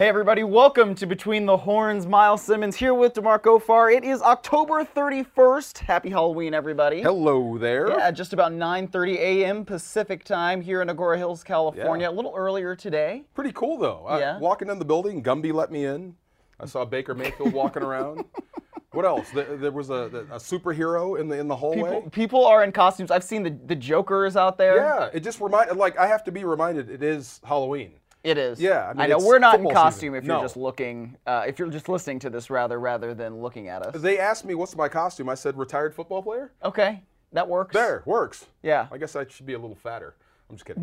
Hey everybody, welcome to Between the Horns. Myles Simmons here with D'Marco Farr. It is October 31st. Happy Halloween, everybody. Hello there. Yeah, just about 9:30 a.m. Pacific time here in Agoura Hills, California. Yeah. A little earlier today. Pretty cool though. I- Yeah. walking in the building, Gumby let me in. I saw Baker Mayfield walking around. What else? There, was a, a superhero in the in the hallway. People, people are in costumes. I've seen the the Jokers out there. yeah, it just reminded like I have to be reminded it is Halloween. It is. Yeah, I mean, know we're not in costume season. if you're just looking, uh, if you're just listening to this rather rather than looking at us. They asked me what's my costume. I said retired football player. Okay, that works. There, works. Yeah. I guess I should be a little fatter. I'm just kidding.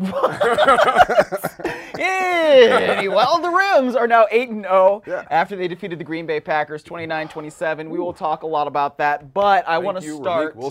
Yeah. well, the Rams are now 8 and 0 Yeah. after they defeated the Green Bay Packers 29-27. We will talk a lot about that, but I want to start.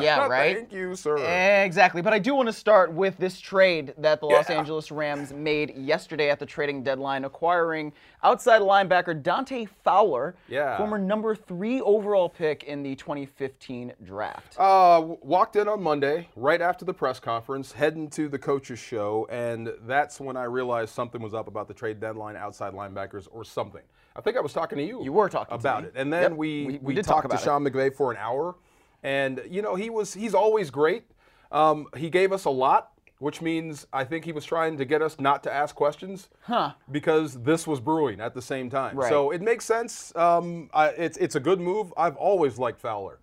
Yeah, right? Thank you, sir. Exactly, but I do want to start with this trade that the Los Yeah. Angeles Rams made yesterday at the trading deadline, acquiring outside linebacker Dante Fowler, Yeah. former number three overall pick in the 2015 draft. Uh, walked in on Monday, right after the press conference, heading to the coaches show, and that's when I realized something was up about the trade deadline, outside linebackers, or something. I think I was talking to you. You were talking about it, and then Yep, we we- we, we did talk talked about to it. Sean McVay for an hour, and you know he was he's always great. Um, he gave us a lot. Which means I think he was trying to get us not to ask questions, Huh. Because this was brewing at the same time. Right. So it makes sense. Um, I, it's it's a good move. I've always liked Fowler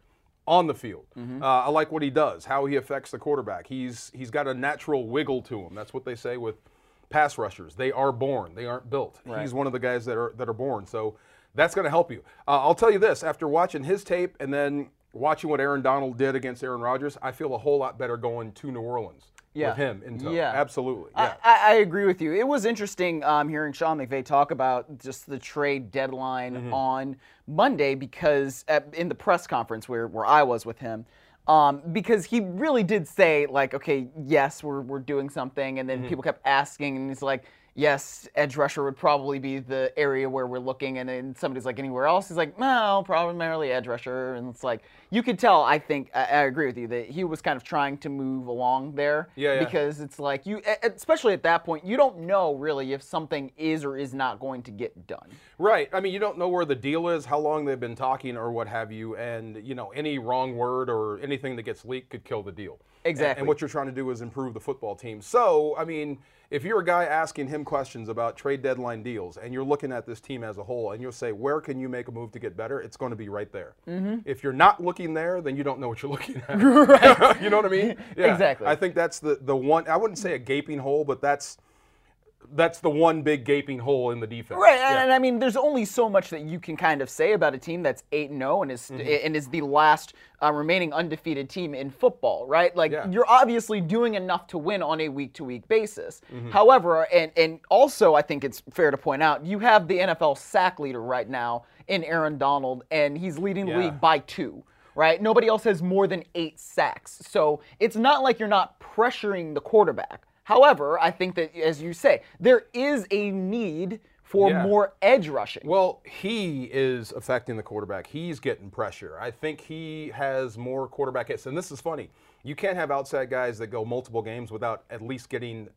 on the field. Mm-hmm. Uh, I like what he does, how he affects the quarterback. He's he's got a natural wiggle to him. That's what they say with pass rushers. They are born. They aren't built. He's one of the guys that are that are born. So that's going to help you. Uh, I'll tell you this: after watching his tape and then watching what Aaron Donald did against Aaron Rodgers, I feel a whole lot better going to New Orleans Yeah. with him in tow. Yeah. absolutely. Yeah. I, I agree with you. It was interesting um, hearing Sean McVay talk about just the trade deadline Mm-hmm. on Monday because at, in the press conference where, where I was with him, um, because he really did say like, okay, yes, we're, we're doing something, and then Mm-hmm. people kept asking, and he's like. Yes, edge rusher would probably be the area where we're looking, and then somebody's like anywhere else. He's like, no, primarily edge rusher, and it's like you could tell. I think I, I agree with you that he was kind of trying to move along there Yeah, yeah. because it's like you, especially at that point, you don't know really if something is or is not going to get done. Right. I mean, you don't know where the deal is, how long they've been talking, or what have you, and you know any wrong word or anything that gets leaked could kill the deal. And- Exactly. And what you're trying to do is improve the football team. So, I mean, if you're a guy asking him questions about trade deadline deals, and you're looking at this team as a whole, and you'll say, where can you make a move to get better? It's going to be right there. Mm-hmm. If you're not looking there, then you don't know what you're looking at. right. you know what I mean? Yeah. Exactly. I think that's the the one. I wouldn't say a gaping hole, but that's that's the one big gaping hole in the defense. Right, Yeah. and I mean, there's only so much that you can kind of say about a team that's eight and zero and is Mm-hmm. and is the last uh, remaining undefeated team in football, right? Like Yeah. you're obviously doing enough to win on a week to week basis. Mm-hmm. However, and and also I think it's fair to point out you have the NFL sack leader right now in Aaron Donald, and he's leading the league by two. Right? Nobody else has more than eight sacks. So it's not like you're not pressuring the quarterback. However, I think that, as you say, there is a need for Yeah. more edge rushing. Well, he is affecting the quarterback. He's getting pressure. I think he has more quarterback hits. And this is funny. You can't have outside guys that go multiple games without at least getting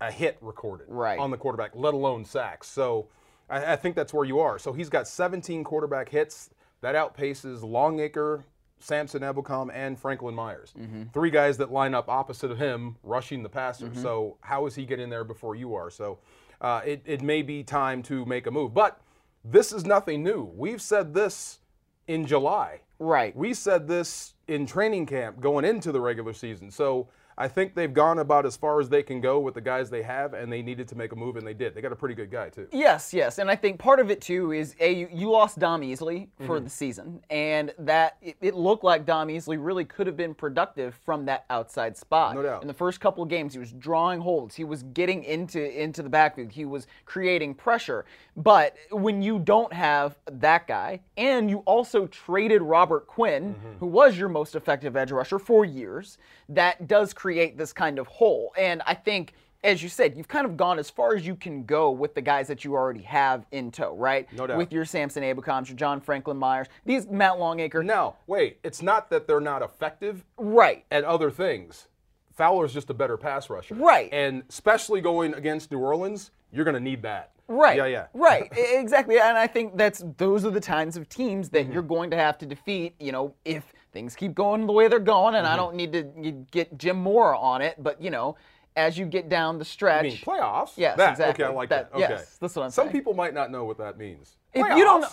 a hit recorded Right. on the quarterback, let alone sacks. So I, I think that's where you are. So he's got 17 quarterback hits. That outpaces Longacre, Samson Ebukam, and Franklin Myers. Three guys that line up opposite of him, rushing the passer. So how is he getting there before you are? So uh, it, it may be time to make a move. But this is nothing new. We've said this in July. right. We said this in training camp going into the regular season. So I think they've gone about as far as they can go with the guys they have, and they needed to make a move, and they did. They got a pretty good guy, too. Yes, yes, and I think part of it too is a you, you lost Dom Easley for Mm-hmm. the season, and that it, it looked like Dom Easley really could have been productive from that outside spot. No doubt. In the first couple of games, he was drawing holds, he was getting into into the backfield, he was creating pressure. But when you don't have that guy, and you also traded Robert Quinn, Mm-hmm. who was your most effective edge rusher for years, that does create this kind of hole. And I think as you said, you've kind of gone as far as you can go with the guys that you already have in tow, right? No doubt. With your Samson Ebukams, your John Franklin Myers, these Matt Longacre. Now, wait, it's not that they're not effective Right. at other things. Fowler's just a better pass rusher. Right. And especially going against New Orleans, you're going to need that. Right. Yeah, yeah. Right. Exactly. And I think that's those are the kinds of teams that Mm-hmm. you're going to have to defeat. You know, if things keep going the way they're going, and I Mm-hmm. don't need to get Jim Mora on it, but you know, as you get down the stretch, I mean, playoffs? Yes, that, exactly. Okay, I like That- that. Okay. yes, that's what I'm saying. Some saying. people might not know what that means. If you don't know-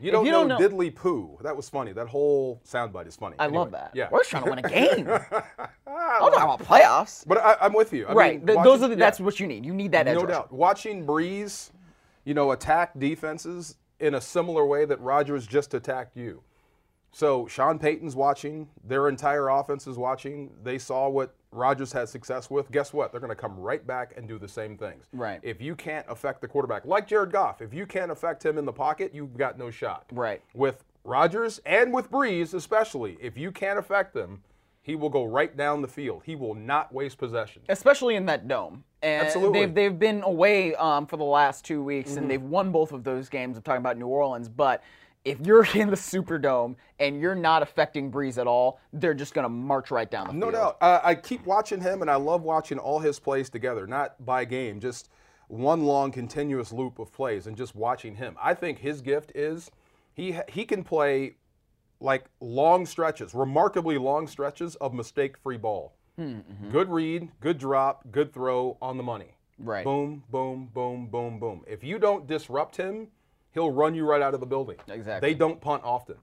You don't, you know, don't know- diddly poo. That was funny. That whole soundbite is funny. I Anyway, love that. Yeah. We're trying to win a game. I'm Ah, talking about playoffs. but I, I'm with you. I right. mean, Th- watching- those are the, yeah. that's what you need. You need that edge No rusher. doubt. Watching Brees, you know, attack defenses in a similar way that Rodgers just attacked you. So Sean Payton's watching, their entire offense is watching. They saw what Rodgers had success with. Guess what? They're going to come right back and do the same things. Right. If you can't affect the quarterback, like Jared Goff, if you can't affect him in the pocket, you've got no shot. Right. With Rodgers and with Brees especially, if you can't affect them, he will go right down the field. He will not waste possession. especially in that dome. And Absolutely. They've, they've been away um, for the last two weeks, Mm-hmm. and they've won both of those games. I'm talking about New Orleans, but if you're in the Superdome and you're not affecting Brees at all, they're just going to march right down the No field. No doubt. Uh, I keep watching him, and I love watching all his plays together, not by game, just one long continuous loop of plays, and just watching him. I think his gift is he he can play like long stretches, remarkably long stretches of mistake-free ball. Good read, good drop, good throw on the money. Right. Boom, boom, boom, boom, boom. If you don't disrupt him, he'll run you right out of the building. Exactly. They don't punt often.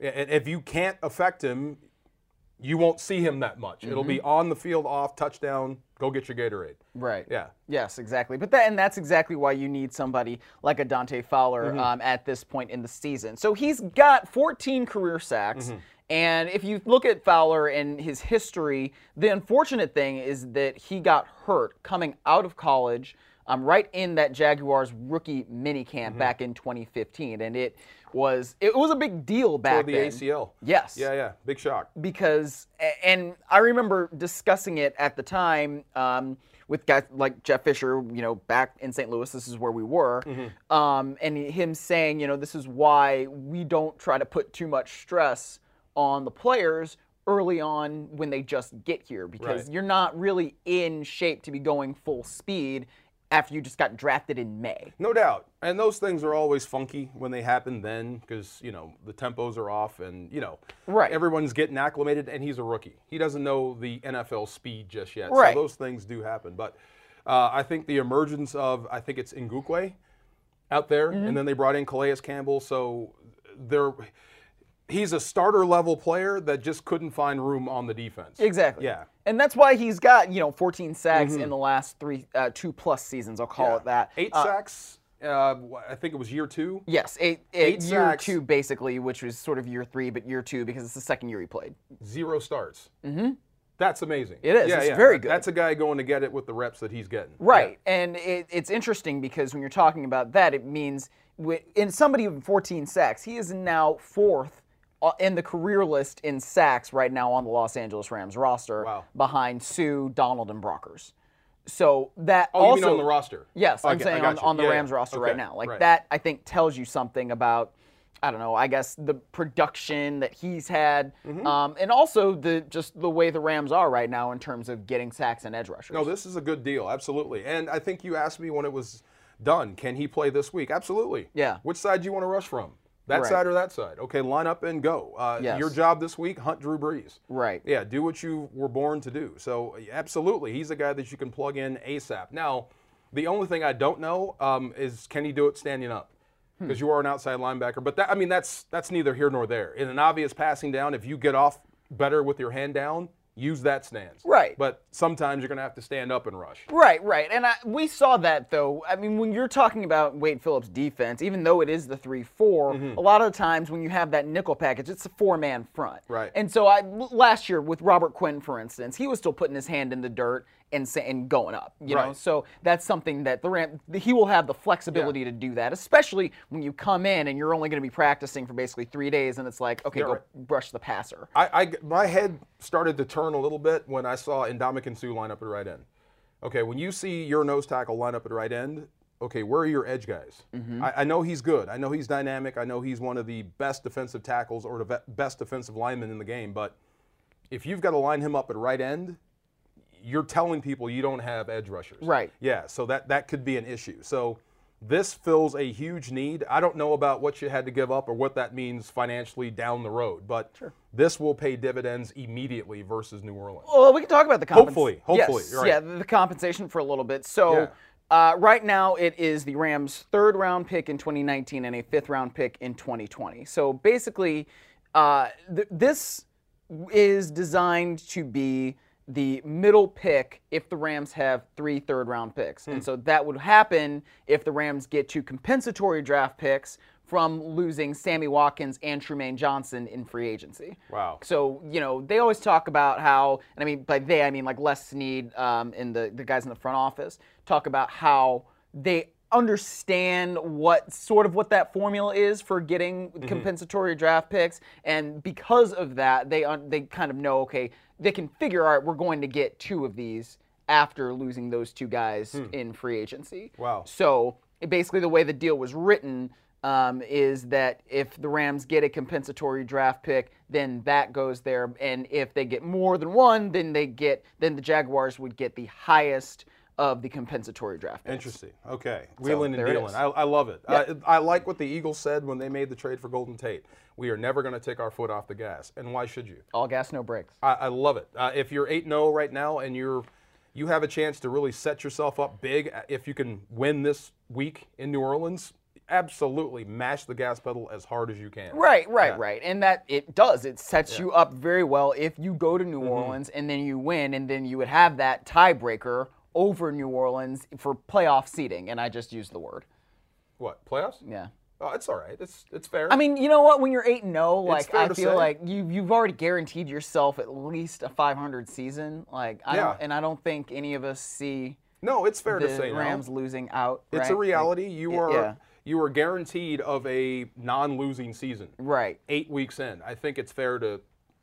And if you can't affect him, you won't see him that much. It'll be on the field, off, touchdown, go get your Gatorade. Right. Yeah. Yes, exactly. But that and that's exactly why you need somebody like a Dante Fowler Mm-hmm. um, at this point in the season. So he's got 14 career sacks. Mm-hmm. And if you look at Fowler and his history, the unfortunate thing is that he got hurt coming out of college, um, right in that Jaguars rookie minicamp Mm-hmm. back in 2015, and it was it was a big deal back the then ACL. Yes Yeah, yeah. Big shock. because and I remember discussing it at the time um, with guys like Jeff Fisher, you know, back in St. Louis. This is where we were, um, and him saying, you know, this is why we don't try to put too much stress on the players early on when they just get here because Right. you're not really in shape to be going full speed after you just got drafted in May. No doubt. And those things are always funky when they happen then because, you know, the tempos are off and, you know, Right. everyone's getting acclimated and he's a rookie. He doesn't know the NFL speed just yet. Right. So those things do happen. But uh, I think the emergence of, I think it's Ngakoue out there, Mm-hmm. and then they brought in Calais Campbell. So they're. He's a starter level player that just couldn't find room on the defense. Exactly. Yeah. Mm-hmm. And that's why he's got you know 14 sacks in the last three, uh, two plus seasons. I'll call Yeah. it that. Eight Uh, sacks. Uh, I think it was year two. Yes, eight, Eight eight year sacks. two basically, which was sort of year three, but year two because it's the second year he played. zero starts. Mm-hmm. That's amazing. It is. Yeah, It's yeah. very good. That's a guy going to get it with the reps that he's getting. Right, and it, it's interesting because when you're talking about that, it means in somebody with 14 sacks, he is now fourth in the career list in sacks right now on the Los Angeles Rams roster, Wow. behind Suh, Donald, and Brockers. So that Oh, also you mean on the roster? Yes, I'm saying on, on the Yeah, yeah. Rams roster right now. Like right. that, I think tells you something about, I don't know, I guess the production that he's had, Mm-hmm. um, and also the just the way the Rams are right now in terms of getting sacks and edge rushers. No, this is a good deal, absolutely. And I think you asked me when it was done, can he play this week? Absolutely. Yeah. Which side do you want to rush from? That Right. side or that side? Okay, line up and go. Uh, Yes. Your job this week, hunt Drew Brees. right. Yeah, do what you were born to do. So absolutely, he's a guy that you can plug in ASAP. Now, the only thing I don't know um, is can he do it standing up? Hmm. Because you are an outside linebacker. But that, I mean, that's that's neither here nor there. In an obvious passing down, if you get off better with your hand down, use that stance. Right. But sometimes you're going to have to stand up and rush. Right, right. And I, we saw that, though. I mean, when you're talking about Wade Phillips' defense, even though it is the 3 4, mm-hmm. a lot of the times when you have that nickel package, it's a four man front. Right. And so I, last year with Robert Quinn, for instance, he was still putting his hand in the dirt and, and going up. You know, so that's something that the Ram, he will have the flexibility to do that, especially when you come in and you're only going to be practicing for basically three days and it's like, okay, Yeah, go right. brush the passer. I, I- my head started to turn a little bit when I saw Ndamukong Suh line up at right end. Okay, when you see your nose tackle line up at right end, okay, where are your edge guys? Mm-hmm. I, I know he's good. I know he's dynamic. I know he's one of the best defensive tackles or the best defensive linemen in the game. But if you've got to line him up at right end, you're telling people you don't have edge rushers. Right. Yeah, so that that could be an issue. So this fills a huge need. I don't know about what you had to give up or what that means financially down the road, but this will pay dividends immediately versus New Orleans. Well, we can talk about the compensation. Hopefully, hopefully, yes, right. yeah, the compensation for a little bit. So, Yeah. uh, right now it is the Rams' third round pick in 2019 and a fifth round pick in 2020. So basically, uh, th- this is designed to be the middle pick if the Rams have three third round picks. Hmm. And so that would happen if the Rams get two compensatory draft picks from losing Sammy Watkins and Trumaine Johnson in free agency. Wow. So, you know, they always talk about how, and I mean, by they, I mean like Les Snead um, and the, the guys in the front office talk about how they understand what sort of what that formula is for getting compensatory draft picks. And because of that, they, un- they kind of know, okay, they can figure out we're going to get two of these after losing those two guys in free agency. Wow. So basically, the way the deal was written um, is that if the Rams get a compensatory draft pick, then that goes there, and if they get more than one, then they get then the Jaguars would get the highest of the compensatory draft picks. Interesting. Okay. Wheeling and dealing. I, I love it. I, I like what the Eagles said when they made the trade for Golden Tate. We are never going to take our foot off the gas. And why should you? All gas, no brakes. I, I love it. Uh, if you're 8 0 right now and you're you have a chance to really set yourself up big uh, if you can win this week in New Orleans, absolutely mash the gas pedal as hard as you can. Right, right, right. And that it does. It sets you up very well if you go to New Orleans and then you win, and then you would have that tiebreaker over New Orleans for playoff seeding. And I just used the word. What, playoffs? Yeah. Oh, it's all right. It's, it's fair. I mean, you know what? When you're eight and zero, like I feel say. like you you've already guaranteed yourself at least a 500 season. Like I Yeah. don't, and I don't think any of us see no, it's fair the to say no. Rams losing out. It's right? a reality. You are yeah. you are guaranteed of a non-losing season. right. Eight weeks in, I think it's fair to.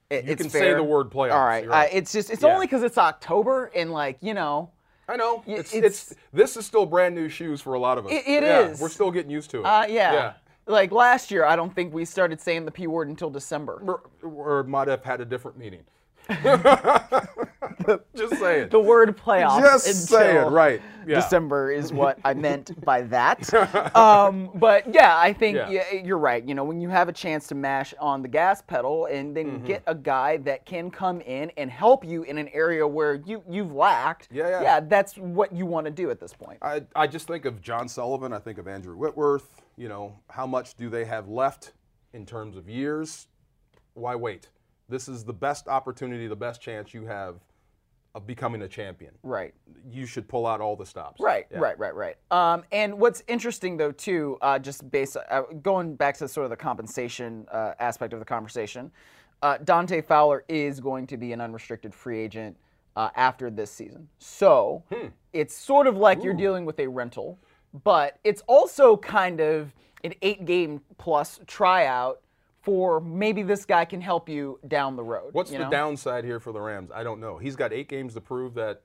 It- you can say the word playoffs. All right. You're Uh, it's just it's Yeah. only because it's October and like you know. I know. It's, it's- it's this is still brand new shoes for a lot of us. It- it yeah, is. We're still getting used to it. Uh, yeah. Yeah. Like last year, I don't think we started saying the p word until December. Or, or might have had a different meaning. Just saying. The word playoffs Just saying. Right. Yeah. December is what I meant by that. Um, but yeah, I think Yeah. yeah, you're right. You know, when you have a chance to mash on the gas pedal and then Mm-hmm. get a guy that can come in and help you in an area where you you've lacked. yeah, Yeah, yeah. that's what you want to do at this point. I, I just think of John Sullivan. I think of Andrew Whitworth. You know, how much do they have left in terms of years? Why wait? This is the best opportunity, the best chance you have of becoming a champion. Right. You should pull out all the stops. Right, Yeah. right, right, right. Um, and what's interesting though too, uh, just based uh, going back to sort of the compensation uh, aspect of the conversation, uh, Dante Fowler is going to be an unrestricted free agent uh, after this season. So it's sort of like you're dealing with a rental, but it's also kind of an eight-game plus tryout for maybe this guy can help you down the road. What's the know? downside here for the Rams? I don't know. He's got eight games to prove that.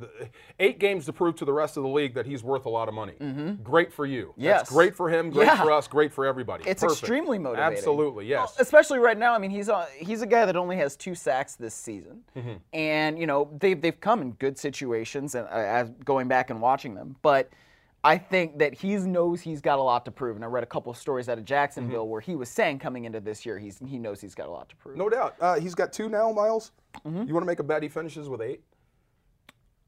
The, eight games to prove to the rest of the league that he's worth a lot of money. Great for you. Mm-hmm. Yes. That's great for him. Great Yeah. for us. Great for everybody. It's Perfect. extremely motivating. Absolutely. Yes. especially right now. I mean, he's on, he's a guy that only has two sacks this season, Mm-hmm. and you know they've they've come in good situations, and uh, going back and watching them, but. I think that he knows he's got a lot to prove, and I read a couple of stories out of Jacksonville Mm-hmm. where he was saying coming into this year he's he knows he's got a lot to prove. No doubt. Uh, he's got two now, Miles. Mm-hmm. You want to make a bet he finishes with eight?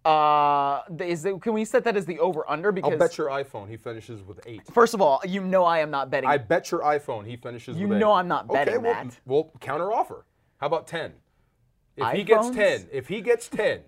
Uh, is the, can we set that as the over under? Because I'll bet your iPhone he finishes with eight. first of all, you know I am not betting. I bet your iPhone he finishes You with eight. know I'm not betting okay, well, that. Well, counter offer. How about 10? If he gets 10, if he gets 10,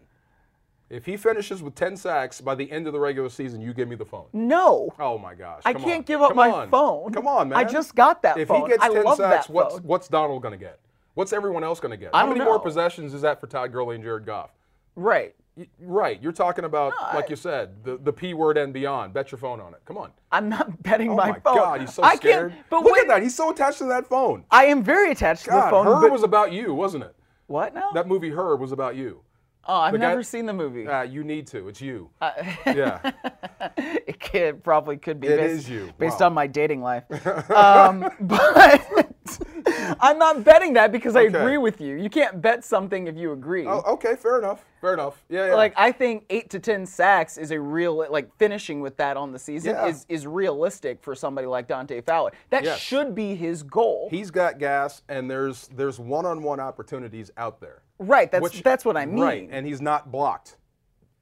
if he finishes with 10 sacks by the end of the regular season, you give me the phone. no. Oh my gosh. I can't on. give up Come my on. phone. Come on, man. I just got that phone. if phone. he gets 10 sacks, what's phone. what's Donald going to get? What's everyone else going to get? How many more possessions is that for Todd Gurley and Jared Goff? Right. Right. You're talking about, I- like you said, the, the P word and beyond. Bet your phone on it. Come on. I'm not betting Oh my, my, phone. God, he's so I scared. can't. But Look wait, at that. He's so attached to that phone. I am very attached to the phone. Her was about you, wasn't it? what now? That movie, Her, was about you. Oh, I've the guy- never seen the movie. Uh, you need to. It's you. yeah. it could, probably could be It based, is you. based Wow. on my dating life. um, but I'm not betting that because I agree with you. You can't bet something if you agree. Oh, okay, fair enough. Fair enough. Yeah, yeah. Like I think eight to ten sacks is a real like finishing with that on the season Yeah. is is realistic for somebody like Dante Fowler. That Yes. should be his goal. he's got gas, and there's there's one-on-one opportunities out there. right. That's Which- that's what I mean. Right, and he's not blocked.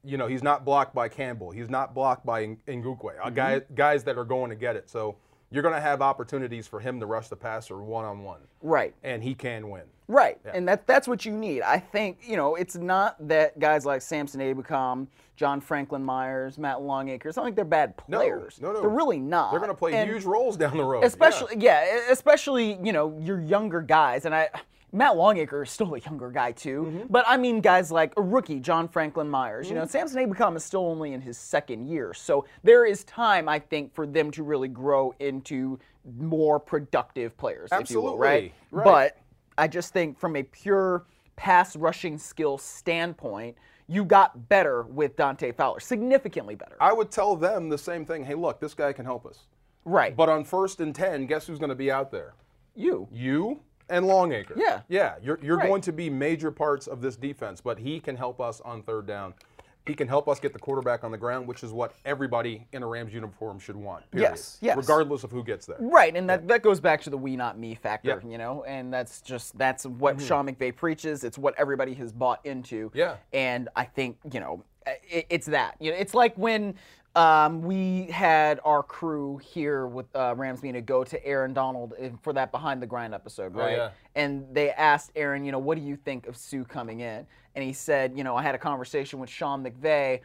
You know, he's not blocked by Campbell. He's not blocked by Ng- Ngakoue. Mm-hmm. A guy, guys that are going to get it. So you're going to have opportunities for him to rush the passer one-on-one, right. and he can win. Right, and that that's what you need. I think you know it's not that guys like Samson Ebukam, John Franklin Myers, Matt Longacre. It's not like they're bad players. no, no. They're really not. They're going to play And huge roles down the road. especially yeah. e, especially you know your younger guys. And I, Matt Longacre is still a younger guy too. Mm-hmm. But I mean guys like a rookie, John Franklin Myers. You know, Samson Ebukam is still only in his second year, so there is time I think for them to really grow into more productive players, if you will. Right. Absolutely, right. But I just think from a pure pass rushing skill standpoint, you got better with Dante Fowler, significantly better. I would tell them the same thing. Hey, look, this guy can help us. right. But on first and ten, guess who's going to be out there? you. You and Longacre. Yeah. Yeah, you're, you're Right. going to be major parts of this defense, but he can help us on third down. He can help us get the quarterback on the ground, which is what everybody in a Rams uniform should want. Period. Yes, yes. Regardless of who gets there. Right, and that, that goes back to the we not me factor, Yep. you know, and that's just that's what mm-hmm. Sean McVay preaches. It's what everybody has bought into. Yeah. and I think you know it, it's that. You know, it's like when um, we had our crew here with uh, Rams to go to Aaron Donald for that behind the grind episode, right? yeah. And they asked Aaron, you know, what do you think of Suh coming in? And he said, you know, I had a conversation with Sean McVay.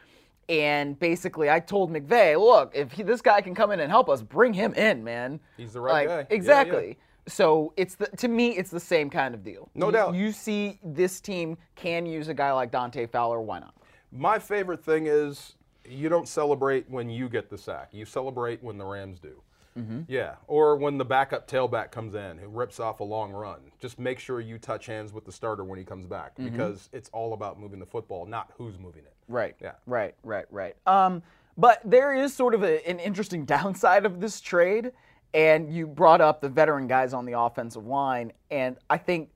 And basically, I told McVay, look, if he, this guy can come in and help us, bring him in, man. He's the right Like, guy. Yeah, yeah. Exactly. So it's the to me, it's the same kind of deal. No You- doubt. You see, this team can use a guy like Dante Fowler. Why not? My favorite thing is you don't celebrate when you get the sack. You celebrate when the Rams do. Mm-hmm. Yeah, or when the backup tailback comes in who rips off a long run. Just make sure you touch hands with the starter when he comes back Mm-hmm. because it's all about moving the football, not who's moving it. Right. Yeah. Right. Right. Right. Um, but there is sort of a, an interesting downside of this trade, and you brought up the veteran guys on the offensive line, and I think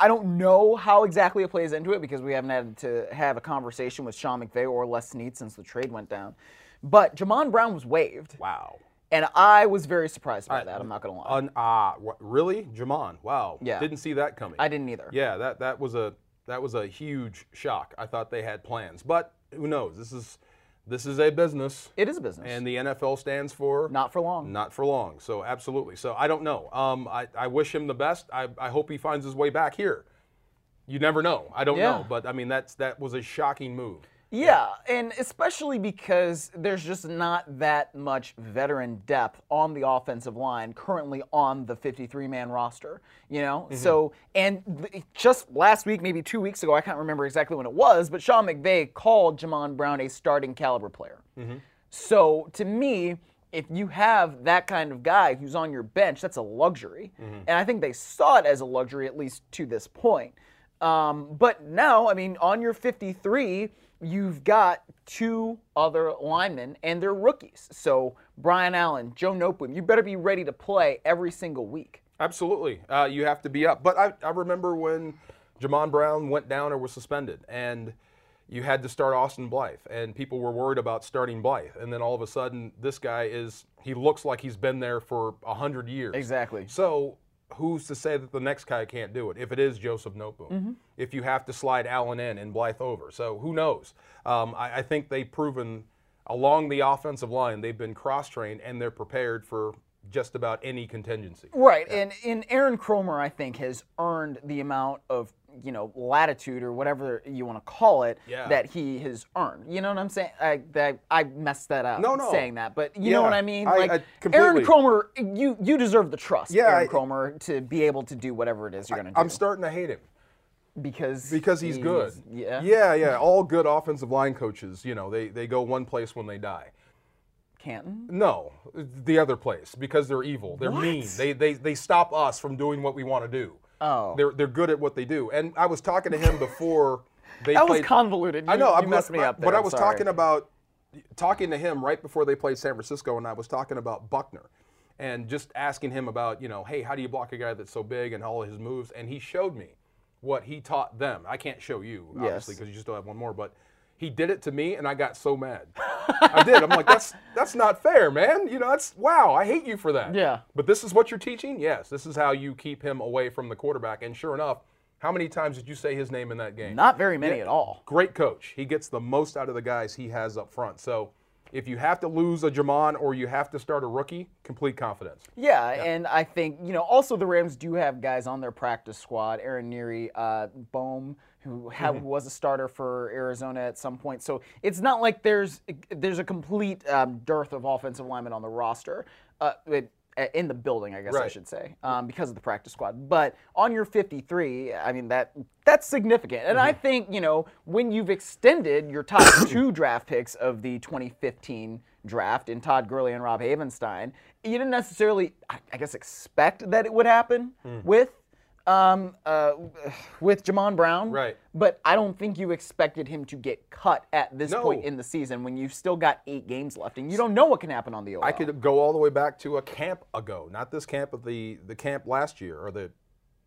I don't know how exactly it plays into it because we haven't had to have a conversation with Sean McVay or Les Snead since the trade went down. But Jamon Brown was waived, Wow. and I was very surprised by that. I'm not gonna lie. Un, ah, wha- really, Jamon? Wow. Yeah. Didn't see that coming. I didn't either. Yeah, that that was a that was a huge shock. I thought they had plans, but who knows? This is this is a business, It is a business, and the NFL stands for not for long. Not for long. So absolutely. So I don't know. Um, I, I wish him the best. I, I hope he finds his way back here. You never know. I don't Yeah. know, but I mean that's that was a shocking move. Yeah, and especially because there's just not that much veteran depth on the offensive line currently on the 53 man roster, you know? Mm-hmm. So, and th- just last week, maybe two weeks ago, I can't remember exactly when it was, but Sean McVay called Jamon Brown a starting caliber player. Mm-hmm. So, to me, if you have that kind of guy who's on your bench, that's a luxury. Mm-hmm. And I think they saw it as a luxury, at least to this point. Um, but now, I mean, on your 53, you've got two other linemen, and they're rookies. So Brian Allen, Joe Noteboom, you better be ready to play every single week. Absolutely. Uh, you have to be up. But I, I remember when Jamon Brown went down or was suspended, and you had to start Austin Blythe, and people were worried about starting Blythe. And then all of a sudden, this guy is, he looks like he's been there for a 100 years. Exactly. So who's to say that the next guy can't do it if it is Joseph Noteboom? Mm-hmm. If you have to slide Allen in and Blythe over. So who knows? Um, I, I think they've proven along the offensive line, they've been cross trained and they're prepared for just about any contingency. Right, and and Aaron Kromer, I think, has earned the amount of you know latitude or whatever you want to call it Yeah. that he has earned. You know what I'm saying? I that I messed that up. No, no. saying that, but you know what I mean. I- Like I Aaron Kromer, you you deserve the trust, Yeah, Aaron Kromer, to be able to do whatever it is you're going to do I'm starting to hate him because because he's, good. Yeah, Yeah, yeah. All good offensive line coaches, you know, they, they go one place when they die. Canton. No, the other place because they're evil. They're mean. They, they they stop us from doing what we want to do. Oh. They're they're good at what they do. And I was talking to him before they That was played. convoluted. You, I know. You I'm- messed me up there. But I I'm was sorry. talking about talking to him right before they played San Francisco, and I was talking about Buckner. and just asking him about, you know, hey, how do you block a guy that's so big and all of his moves? And he showed me what he taught them. I can't show you, obviously, Yes. because you just don't have one more, but he did it to me and I got so mad. I did. I'm like, that's that's not fair, man. You know, that's wow, I hate you for that. Yeah. But this is what you're teaching? Yes. This is how you keep him away from the quarterback. And sure enough, how many times did you say his name in that game? Not very many at all. Great coach. He gets the most out of the guys he has up front. So if you have to lose a Jamon or you have to start a rookie, complete confidence. Yeah, and I think you know also the Rams do have guys on their practice squad. Aaron Neary, uh, Bohm, who ha- Mm-hmm. was a starter for Arizona at some point. So it's not like there's there's a complete um, dearth of offensive linemen on the roster. Uh, it, in the building, I guess I should say, um, because of the practice squad. But on your 53, I mean that that's significant. And Mm-hmm. I think you know when you've extended your top two draft picks of the 2015 draft in Todd Gurley and Rob Havenstein, you didn't necessarily, I I guess, expect that it would happen Hmm. with. Um, uh, with Jamon Brown, Right. But I don't think you expected him to get cut at this No. point in the season when you've still got eight games left, and you don't know what can happen on the OL. I could go all the way back to a camp ago, not this camp, but the, the camp last year or the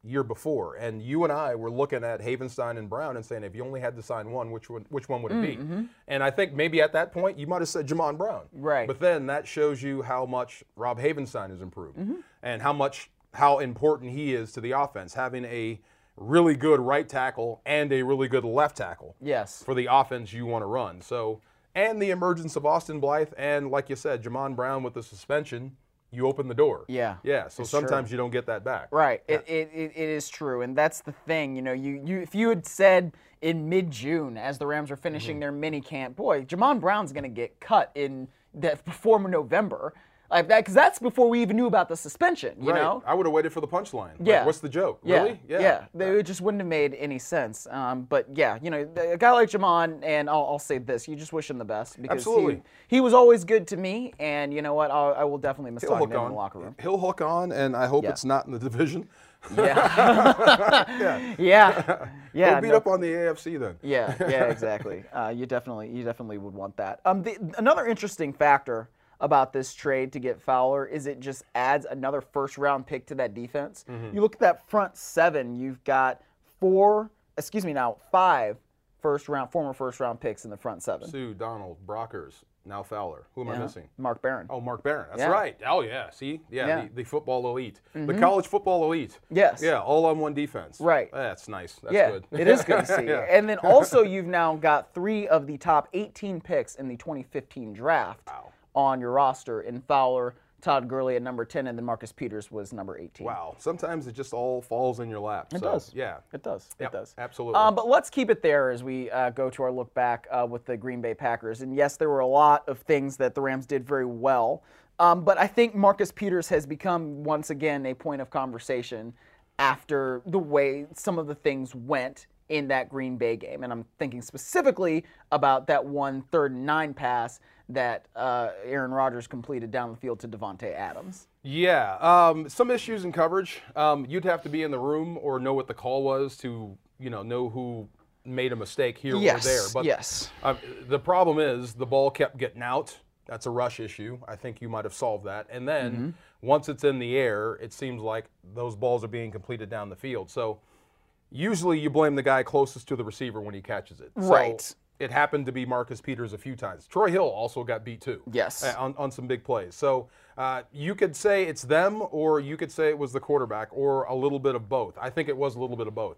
year before. And you and I were looking at Havenstein and Brown and saying, if you only had to sign one, which one, which one would it be? And I think maybe at that point you might have said Jamon Brown. Right. But then that shows you how much Rob Havenstein has improved and how much how important he is to the offense, having a really good right tackle and a really good left tackle Yes. for the offense you want to run. So, and the emergence of Austin Blythe, and like you said, Jamon Brown with the suspension, you open the door. Yeah, Yeah. So it's true. sometimes you don't get that back. Right. It, it, it, it is true, and that's the thing. You know, you, you if you had said in mid June as the Rams are finishing mm-hmm. their mini camp, boy, Jamon Brown's going to get cut in that before November, like that, because that's before we even knew about the suspension. You Right. know. I would have waited for the punchline. Like, Yeah. what's the joke? Yeah, Really? yeah, They- It just wouldn't have made any sense. Um, but yeah, you know, a guy like Jamon, and I'll, I'll say this: you just wish him the best because Absolutely. he, he was always good to me, and you know what? I'll, I will definitely miss He'll talking to him on. in the locker room. He'll hook on, and I hope Yeah. it's not in the division. Yeah, yeah, yeah. Yeah. He'll beat no- up on the AFC then. Yeah, yeah, exactly. Uh, you definitely, you definitely would want that. Um, the, another interesting factor about this trade to get Fowler is it just adds another first round pick to that defense. Mm-hmm. You look at that front seven, you've got four, excuse me, now five first round, former first round picks in the front seven. Suh, Donald, Brockers, now Fowler. Who am I missing? Mark Barron. Oh, Mark Barron. That's Yeah. right. Oh, yeah. See? Yeah, Yeah. Mm-hmm. The, the football elite. The college football elite. Yes. Yeah, all on one defense. Right. That's nice. That's yeah, good. it is good to see. Yeah. And then also, you've now got three of the top 18 picks in the 2015 draft Wow. On your roster in Fowler, Todd Gurley at number 10, and then Marcus Peters was number 18. Wow. Sometimes it just all falls in your lap. It so, does. Yeah. It does. It does. absolutely. Um, but let's keep it there as we uh, go to our look back uh, with the Green Bay Packers. And yes, there were a lot of things that the Rams did very well. Um, but I think Marcus Peters has become once again a point of conversation after the way some of the things went in that Green Bay game. And I'm thinking specifically about that one third and nine pass that uh, Aaron Rodgers completed down the field to Davante Adams. Yeah, um, some issues in coverage. Um, you'd have to be in the room or know what the call was to, you know, know who made a mistake here or there. But yes. um, the problem is the ball kept getting out. That's a rush issue. I think you might have solved that. And then Mm-hmm. once it's in the air, it seems like those balls are being completed down the field. So usually you blame the guy closest to the receiver when he catches it. So Right. It happened to be Marcus Peters a few times. Troy Hill also got beat too. Yes. uh, on, on some big plays. So uh, you could say it's them, or you could say it was the quarterback, or a little bit of both. I think it was a little bit of both.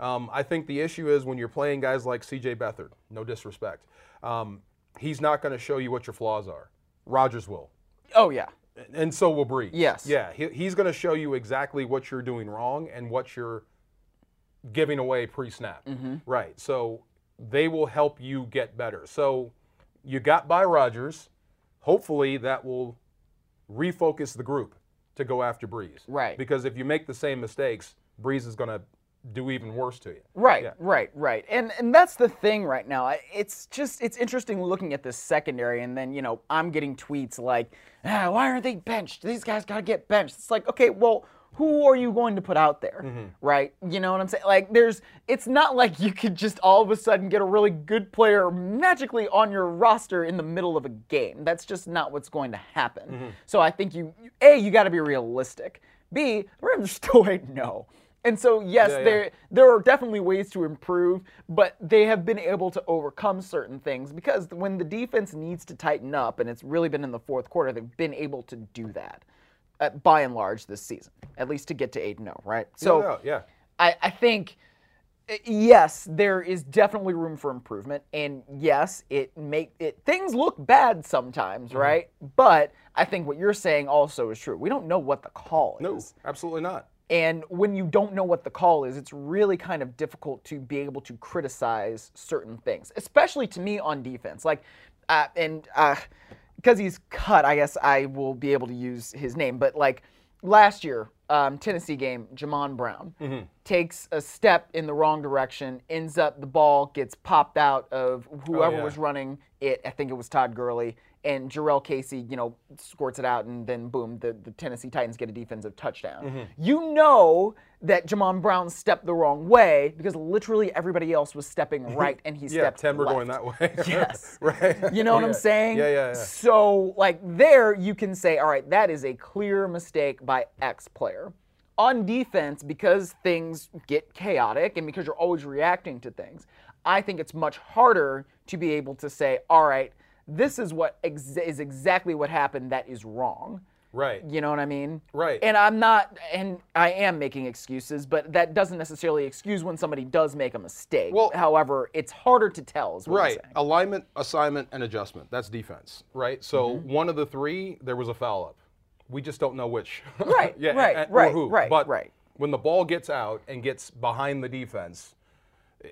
Um, I think the issue is when you're playing guys like C.J. Beathard. No disrespect. Um, he's not going to show you what your flaws are. Rodgers will. Oh, yeah. And so will Brees. Yes. Yeah, he, he's going to show you exactly what you're doing wrong and what you're giving away pre-snap. Mm-hmm. Right. So they will help you get better. So you got by Rodgers. Hopefully that will refocus the group to go after Brees. Right. Because if you make the same mistakes, Brees is going to do even worse to you. Right, Yeah. right, right. And and that's the thing right now. It's just it's interesting looking at this secondary and then, you know, I'm getting tweets like, ah, why aren't they benched? These guys got to get benched. It's like, okay, well, who are you going to put out there? Mm-hmm. Right? You know what I'm saying? Like there's it's not like you could just all of a sudden get a really good player magically on your roster in the middle of a game. That's just not what's going to happen. Mm-hmm. So I think you A, you got to be realistic. B, the Rams still 8 no. And so yes, Yeah, yeah. there there are definitely ways to improve, but they have been able to overcome certain things because when the defense needs to tighten up, and it's really been in the fourth quarter, they've been able to do that, uh, by and large this season, at least to get to eight and zero, right? So yeah, yeah. I, I think uh, yes, there is definitely room for improvement, and yes, it make it things look bad sometimes, Mm-hmm. right? But I think what you're saying also is true. We don't know what the call No, is. No, absolutely not. And when you don't know what the call is, it's really kind of difficult to be able to criticize certain things, especially to me on defense. Like, uh, and because he's cut, I guess I will be able to use his name. But like last year, um, Tennessee game, Jamon Brown takes a step in the wrong direction, ends up the ball gets popped out of whoever yeah. was running it. I think it was Todd Gurley. And Jurrell Casey, you know, squirts it out, and then boom, the, the Tennessee Titans get a defensive touchdown. Mm-hmm. You know that Jamon Brown stepped the wrong way because literally everybody else was stepping right, and he Yeah, stepped ten were left. going that way. Yes. right. You know what Yeah. I'm saying? Yeah, yeah, yeah. So, like, there you can say, all right, that is a clear mistake by X player. On defense, because things get chaotic and because you're always reacting to things, I think it's much harder to be able to say, all right, this is what ex- is exactly what happened that is wrong. Right. You know what I mean? Right. And I'm not, and I am making excuses, but that doesn't necessarily excuse when somebody does make a mistake. Well- however, it's harder to tell. Is what I'm Right. Alignment, assignment, and adjustment. That's defense. Right. So Mm-hmm. one of the three, there was a foul up. We just don't know which. Right, yeah. right, and- right, Or who. right, But right. when the ball gets out and gets behind the defense,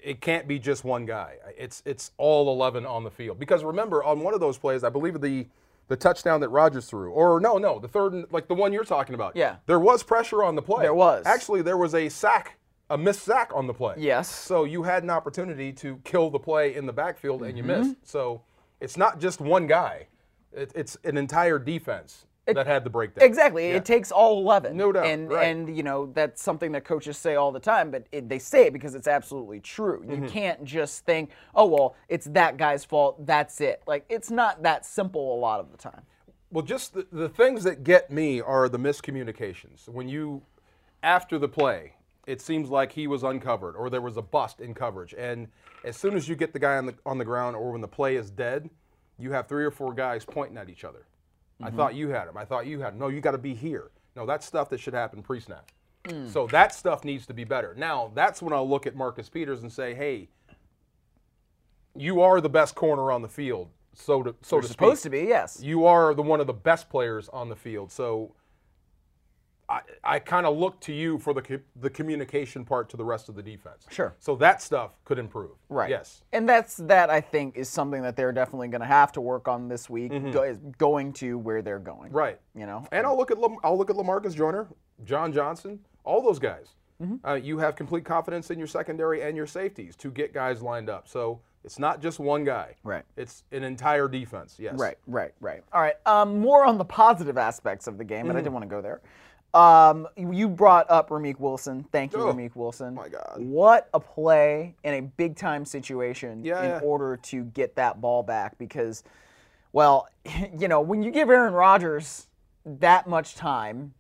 it can't be just one guy. It's it's all 11 on the field. Because remember, on one of those plays, I believe the the touchdown that Rodgers threw, or no, no, the third, like the one you're talking about. Yeah. There was pressure on the play. There was. Actually, there was a sack, a missed sack on the play. Yes. So you had an opportunity to kill the play in the backfield and you Mm-hmm. missed. So it's not just one guy; it, it's an entire defense that had the breakdown. Exactly. Yeah. It takes all 11. No doubt, And right. and you know, that's something that coaches say all the time, but it, they say it because it's absolutely true. Mm-hmm. You can't just think, "Oh, well, it's that guy's fault. That's it." Like it's not that simple a lot of the time. Well, just the, the things that get me are the miscommunications. When you, after the play, it seems like he was uncovered or there was a bust in coverage, and as soon as you get the guy on the on the ground or when the play is dead, you have three or four guys pointing at each other. Mm-hmm. I thought you had him. I thought you had him. No, you got to be here. No, that's stuff that should happen pre-snap. Mm. So that stuff needs to be better. Now, that's when I'll look at Marcus Peters and say, "Hey, you are the best corner on the field." So to so to speak Supposed to be, yes. you are the one of the best players on the field. So I, I kind of look to you for the co- the communication part to the rest of the defense. Sure. So that stuff could improve. Right. Yes. And that's that I think is something that they're definitely going to have to work on this week. Mm-hmm. Go, going to where they're going. Right. You know. And I'll look at Lam- I'll look at Lamarcus Joyner, John Johnson, all those guys. Mm-hmm. Uh, you have complete confidence in your secondary and your safeties to get guys lined up. So it's not just one guy. Right. It's an entire defense. Yes. Right, right, right. All right. Um, more on the positive aspects of the game, Mm-hmm. but I didn't want to go there. Um, you brought up Ramik Wilson. Thank you, Oh, Ramik Wilson. my God. What a play in a big time situation Yeah, in yeah. order to get that ball back because, well, you know, when you give Aaron Rodgers that much time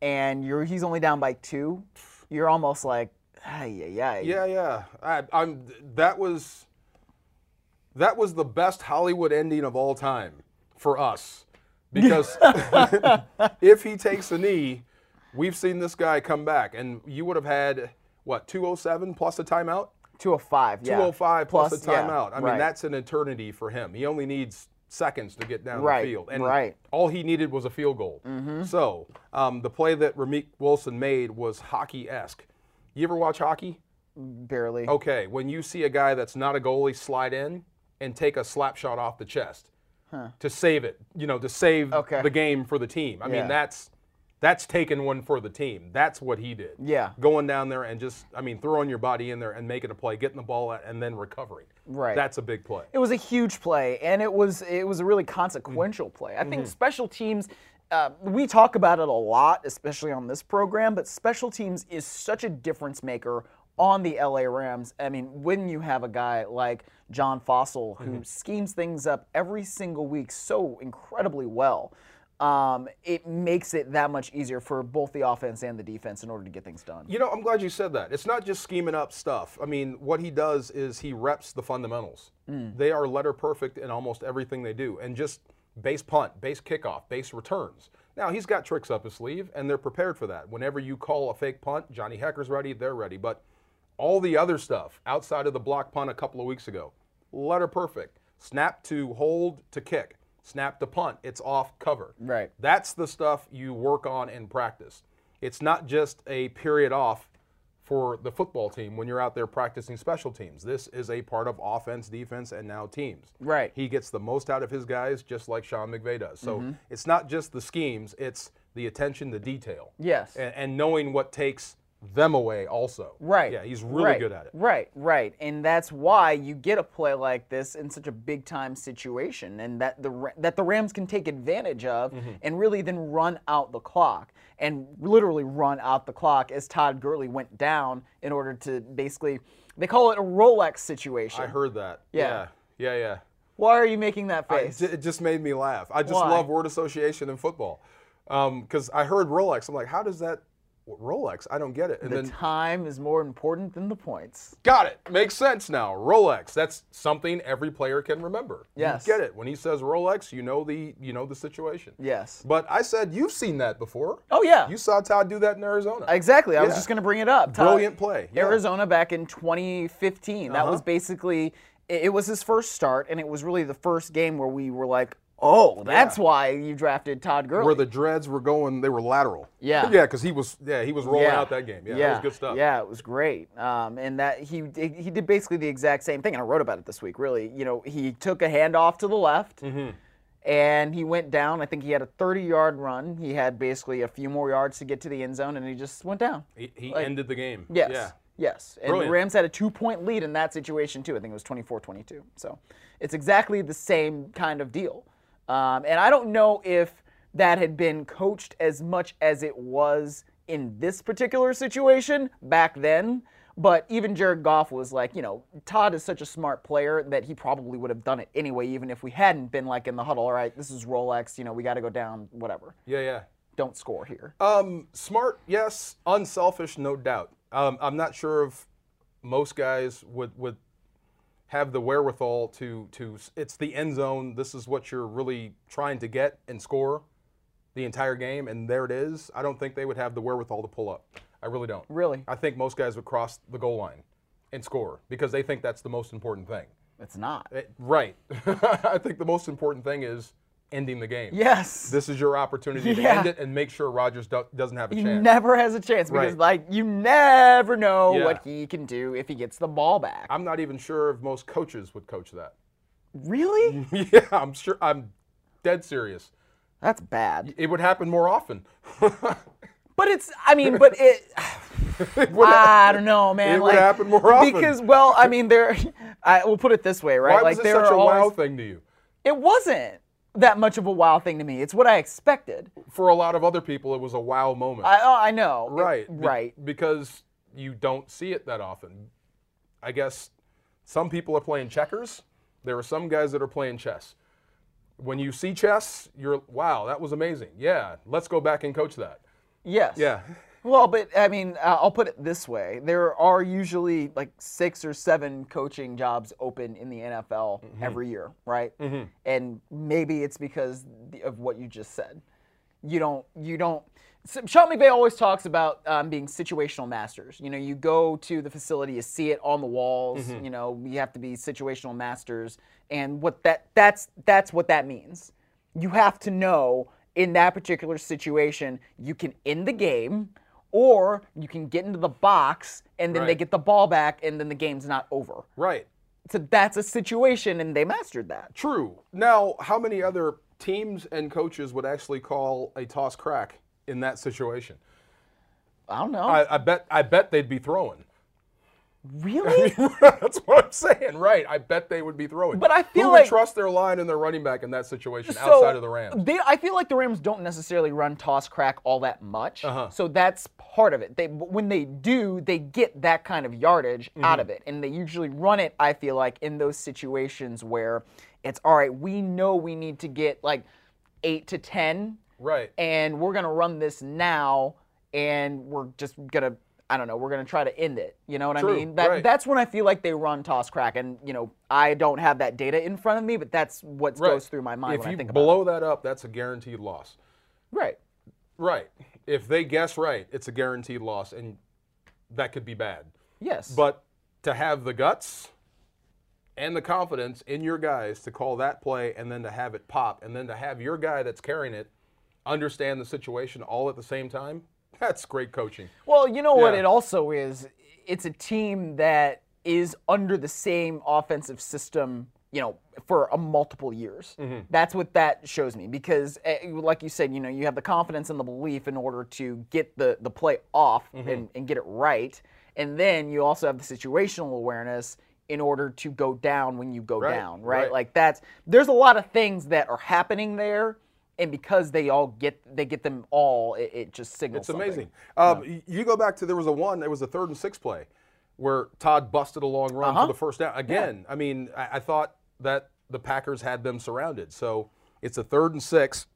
and you're he's only down by two, you're almost like, yeah, yeah. Yeah, yeah. I, I'm. That was. That was the best Hollywood ending of all time for us, because if he takes a knee, we've seen this guy come back, and you would have had what 207 plus a timeout, 205, yeah. 205 plus, a yeah, timeout. I mean, right. that's an eternity for him. He only needs seconds to get down Right, the field, and right. all he needed was a field goal. So um, the play that Ramik Wilson made was hockey-esque. You ever watch hockey? barely. Okay, when you see a guy that's not a goalie slide in and take a slap shot off the chest to save it, you know, to save Okay. the game for the team. I Yeah. mean, that's that's taking one for the team. That's what he did. Yeah. Going down there and just, I mean, throwing your body in there and making a play, getting the ball out, and then recovering. Right. That's a big play. It was a huge play, and it was it was a really consequential play. I Mm-hmm. think special teams uh, we talk about it a lot, especially on this program, but special teams is such a difference maker on the LA Rams. I mean, when you have a guy like John Fassel who Mm-hmm. schemes things up every single week so incredibly well, um, it makes it that much easier for both the offense and the defense in order to get things done. You know, I'm glad you said that. It's not just scheming up stuff. I mean, what he does is he reps the fundamentals. They are letter perfect in almost everything they do, and just base punt, base kickoff, base returns. Now he's got tricks up his sleeve, and they're prepared for that. Whenever you call a fake punt, Johnny Hekker's ready, they're ready. But all the other stuff outside of the block punt a couple of weeks ago, letter perfect. Snap to hold to kick, snap to punt. It's off cover. Right. That's the stuff you work on in practice. It's not just a period off for the football team when you're out there practicing special teams. This is a part of offense, defense, and now teams. Right. He gets the most out of his guys just like Sean McVay does. So Mm-hmm. it's not just the schemes, it's the attention, the detail. Yes. And, and knowing what takes them away also. Right. Yeah, he's really Right. good at it. Right, right. And that's why you get a play like this in such a big time situation and that the that the Rams can take advantage of Mm-hmm. and really then run out the clock and literally run out the clock as Todd Gurley went down in order to basically they call it a Rolex situation. I heard that. Yeah. Yeah, yeah. yeah. Why are you making that I- face? it just made me laugh. I just Why? love word association in football. Because I heard Rolex. I'm like, how does that Rolex? I don't get it. And the then time is more important than the points. got it. Makes sense now. Rolex. That's something every player can remember. Yes. You get it. When he says Rolex, you know the you know the situation. Yes. But I said you've seen that before. Oh yeah. You saw Todd do that in Arizona. Exactly. I was just going to bring it up. Todd- Brilliant play. Yeah. Arizona back in 2015. That Uh-huh. was basically it it was his first start, and it was really the first game where we were like, "Oh, that's Yeah. why you drafted Todd Gurley." Where the dreads were going, they were lateral. Yeah. Yeah, because he was yeah he was rolling out that game. Yeah, that was good stuff. Yeah, it was great. Um, and that he did- he did basically the exact same thing, and I wrote about it this week. Really, you know, he took a handoff to the left. Mm-hmm. And he went down. I think he had a 30-yard run. He had basically a few more yards to get to the end zone, and he just went down. He, he Like- ended the game. Yes. Yeah. Yes. And Brilliant. the Rams had a two point lead in that situation, too. I think it was 24 22. So it's exactly the same kind of deal. Um, and I don't know if that had been coached as much as it was in this particular situation back then. But even Jared Goff was like, you know, Todd is such a smart player that he probably would have done it anyway, even if we hadn't been like in the huddle. All right, this is Rolex. You know, we got to go down. Whatever. Yeah, yeah. Don't score here. Um, smart, yes. Unselfish, no doubt. Um, I'm not sure if most guys would would have the wherewithal to to. It's the end zone. This is what you're really trying to get and score the entire game, and there it is. I don't think they would have the wherewithal to pull up. I really don't. Really? I think most guys would cross the goal line and score because they think that's the most important thing. It's not. Eh, right. I think the most important thing is ending the game. Yes. This is your opportunity to Yeah. end it and make sure Rodgers do- doesn't have a chance. He chance. never has a chance because, Right. like, you never know Yeah. what he can do if he gets the ball back. I'm not even sure if most coaches would coach that. really? yeah, I'm sure. I'm dead serious. That's bad. It would happen more often. But it's, I mean, but it, it would I don't know, man. It would happen more often. Because, well, I mean, there, I will put it this way, right? Why like, was there such are a wow always, thing to you? It wasn't that much of a wow thing to me. It's what I expected. For a lot of other people, it was a wow moment. I, oh, I know. It- right. be- right. Because you don't see it that often. I guess some people are playing checkers. There are some guys that are playing chess. When you see chess, you're wow, that was amazing. Yeah, let's go back and coach that. Yes. Yeah. Well, but I mean, uh, I'll put it this way: there are usually like six or seven coaching jobs open in the NFL Mm-hmm. every year, right? And maybe it's because of what you just said. You don't. You don't. Sean McVay always talks about um, being situational masters. You know, you go to the facility, you see it on the walls. Mm-hmm. You know, you have to be situational masters, and what that that's that's what that means. You have to know in that particular situation, you can end the game, or you can get into the box and then they get the ball back, and then the game's not over. Right. So that's a situation, and they mastered that. True. Now, how many other teams and coaches would actually call a toss crack in that situation? I don't know. I, I bet. I bet they'd be throwing. Really? That's what I'm saying, right? I bet they would be throwing. But I feel Who like- would trust their line and their running back in that situation So, outside of the Rams? They, I feel like the Rams don't necessarily run toss crack all that much. Uh-huh. So that's part of it. They when they do, they get that kind of yardage Mm-hmm. out of it, and they usually run it. I feel like in those situations where it's all right. We know we need to get like eight to ten, Right. and we're gonna run this now, and we're just gonna. I don't know. We're gonna try to end it. You know what True, I mean? That right. that's when I feel like they run toss crack, and you know I don't have that data in front of me, but that's what Right. goes through my mind If when you I think about it. blow that up, that's a guaranteed loss. Right. Right. If they guess right, it's a guaranteed loss, and that could be bad. Yes. But to have the guts and the confidence in your guys to call that play and then to have it pop and then to have your guy that's carrying it understand the situation all at the same time, that's great coaching. well, you know what it also is? It's a team that is under the same offensive system, you know, for a multiple years. Mm-hmm. That's what that shows me because eh, like you said, you know, you have the confidence and the belief in order to get the the play off Mm-hmm. and, and get it right. And then you also have the situational awareness in order to go down when you go Right, down, right? right. Like that's there's a lot of things that are happening there and because they all get they get them all, it, it just signals It's something. amazing. Um, y- You go back to there was a one, there was a third and six play where Todd busted a long run Uh-huh. for the first down. Again, I mean, I, I thought that the Packers had them surrounded. So it's a third and six.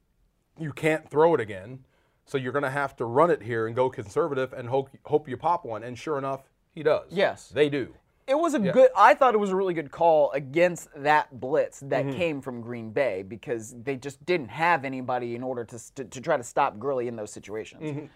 You can't throw it again. So you're going to have to run it here and go conservative and hope, hope you pop one. And sure enough, he does. Yes. They do. It was a good. I thought it was a really good call against that blitz that Mm-hmm. came from Green Bay because they just didn't have anybody in order to st- to try to stop Gurley in those situations. Mm-hmm.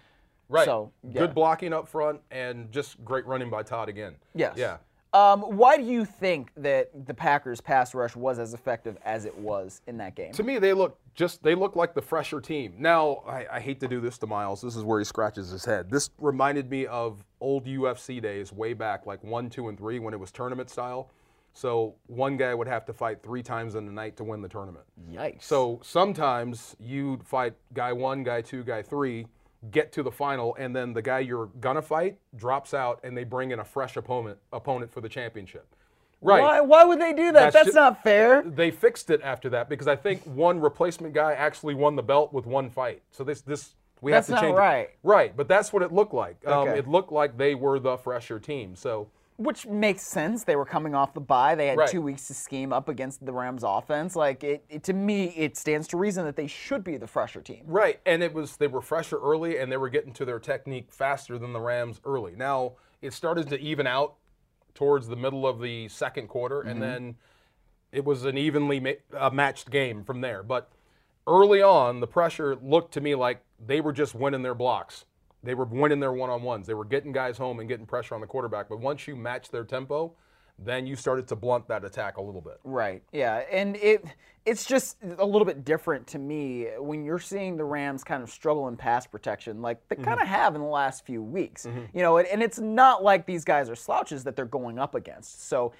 Right. So, yeah. Good blocking up front and just great running by Todd again. Yes. Yeah. Um, why do you think that the Packers' pass rush was as effective as it was in that game? To me, they look just they look like the fresher team. Now, I, I hate to do this to Myles. This is where he scratches his head. This reminded me of old UFC days, way back, like one, two, and three, when it was tournament style. So one guy would have to fight three times in the night to win the tournament. Yikes. So sometimes you'd fight guy one, guy two, guy three, get to the final, and then the guy you're gonna fight drops out, and they bring in a fresh opponent opponent for the championship. Right. why, why would they do that? That's That's, ju- not fair. They fixed it after that because I think one replacement guy actually won the belt with one fight. So this this we That's have to change. it. right. Right, but that's what it looked like. Um, it looked like they were the fresher team. So Which makes sense. They were coming off the bye. They had Right. two weeks to scheme up against the Rams offense. Like it, it to me, it stands to reason that they should be the fresher team. right, and it was they were fresher early and they were getting to their technique faster than the Rams early. Now it started to even out towards the middle of the second quarter, Mm-hmm. and then it was an evenly ma- uh, matched game from there. But early on, the pressure looked to me like they were just winning their blocks. They were winning their one-on-ones. They were getting guys home and getting pressure on the quarterback. But once you match their tempo, then you started to blunt that attack a little bit. Right. Yeah, and it it's just a little bit different to me when you're seeing the Rams kind of struggle in pass protection, like they mm-hmm. kind of have in the last few weeks. Mm-hmm. You know, and, and it's not like these guys are slouches that they're going up against. So.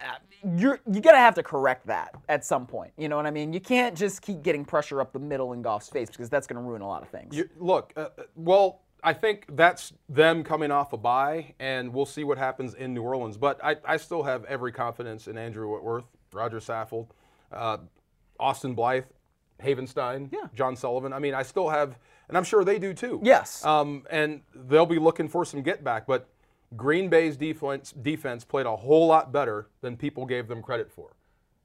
Uh, you're you gotta have to correct that at some point. You know what I mean? You can't just keep getting pressure up the middle in Goff's face because that's gonna ruin a lot of things. You, look, uh, uh, well, I think that's them coming off a bye, and we'll see what happens in New Orleans. But I, I still have every confidence in Andrew Whitworth, Roger Saffold, uh, Austin Blythe, Havenstein, Yeah. John Sullivan. I mean, I still have, and I'm sure they do too. Yes. Um, and they'll be looking for some get back, but Green Bay's defense defense played a whole lot better than people gave them credit for,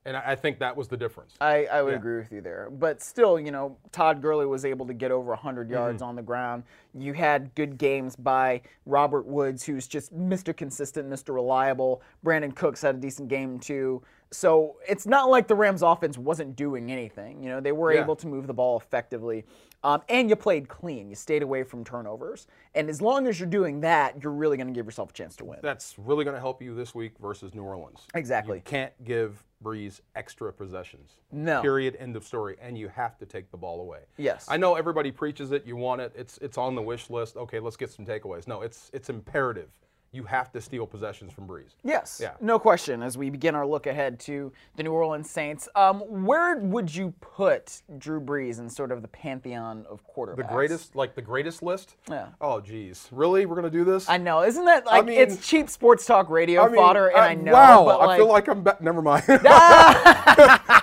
and I, I think that was the difference. I, I would agree with you there. But still, you know, Todd Gurley was able to get over 100 Mm-hmm. yards on the ground. You had good games by Robert Woods, who's just Mr. Consistent, Mr. Reliable. Brandin Cooks had a decent game, too. So it's not like the Rams offense wasn't doing anything. You know, they were Yeah. able to move the ball effectively. Um, and you played clean. You stayed away from turnovers. And as long as you're doing that, you're really going to give yourself a chance to win. That's really going to help you this week versus New Orleans. Exactly. You can't give Brees extra possessions. No. Period. End of story. And you have to take the ball away. Yes. I know everybody preaches it. You want it. It's it's on the wish list. Okay, let's get some takeaways. No, it's it's imperative. You have to steal possessions from Brees. Yes. Yeah. No question. As we begin our look ahead to the New Orleans Saints, um, where would you put Drew Brees in sort of the pantheon of quarterbacks? The greatest, like the greatest list. Yeah. Oh, geez, really? We're gonna do this? I know, isn't that like I mean- it's cheap sports talk radio I mean, fodder? And I- I know, Wow, but I feel like- like I'm. Be- never mind.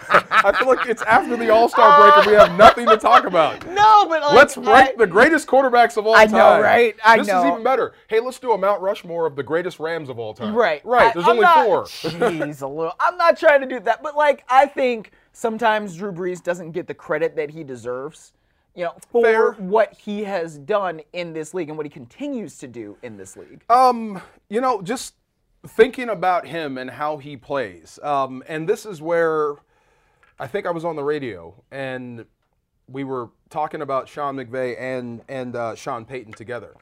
I feel like it's after the All Star break and we have nothing to talk about. no, but like, Let's I- rank the greatest quarterbacks of all I time. know, right? I this know. is even better. Hey, let's do a Mount Rushmore of the greatest Rams of all time. Right. Right. I- There's I'm only not- four. Jeez, a little. I'm not trying to do that, but like I think sometimes Drew Brees doesn't get the credit that he deserves. You know, for Fair. what he has done in this league and what he continues to do in this league. Um, you know, just thinking about him and how he plays. Um, and this is where I think I was on the radio and we were talking about Sean McVay and and uh, Sean Payton together.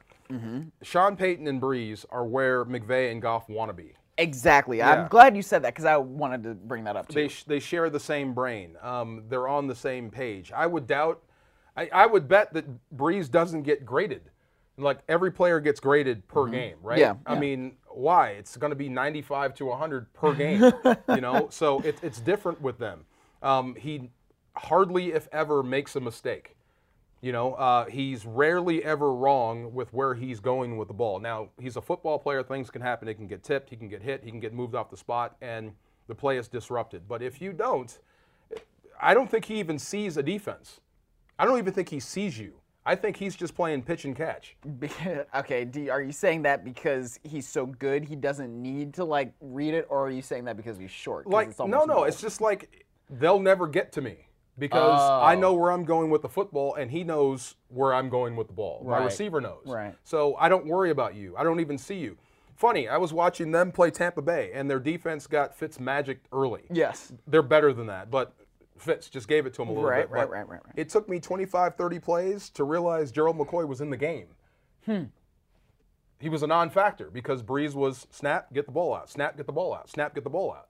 Sean Payton and Brees are where McVay and Goff want to be. Exactly. Yeah. I'm glad you said that because I wanted to bring that up too. They, sh- they share the same brain. Um, they're on the same page. I would doubt, I, I would bet that Brees doesn't get graded. Like every player gets graded per game, right? Yeah, I yeah. mean, why? It's going to be 95 to 100 per game, you know? So it, it's different with them. Um, he hardly, if ever, makes a mistake. You know, uh, he's rarely ever wrong with where he's going with the ball. Now, he's a football player. Things can happen. He can get tipped. He can get hit. He can get moved off the spot, and the play is disrupted. But if you don't, I don't think he even sees a defense. I don't even think he sees you. I think he's just playing pitch and catch. Okay, are you saying that because he's so good he doesn't need to like read it, or are you saying that because he's short? Like, no, no, it's just like they'll never get to me because I Oh. know where I'm going with the football, and he knows where I'm going with the ball. My receiver knows. Right. So I don't worry about you. I don't even see you. Funny, I was watching them play Tampa Bay, and their defense got Fitz magic early. yes. They're better than that, but Fitz just gave it to him a little Right, bit. right, right, right, right. It took me 25, 30 plays to realize Gerald McCoy was in the game. Hmm. He was a non-factor because Brees was snap, get the ball out, snap, get the ball out, snap, get the ball out.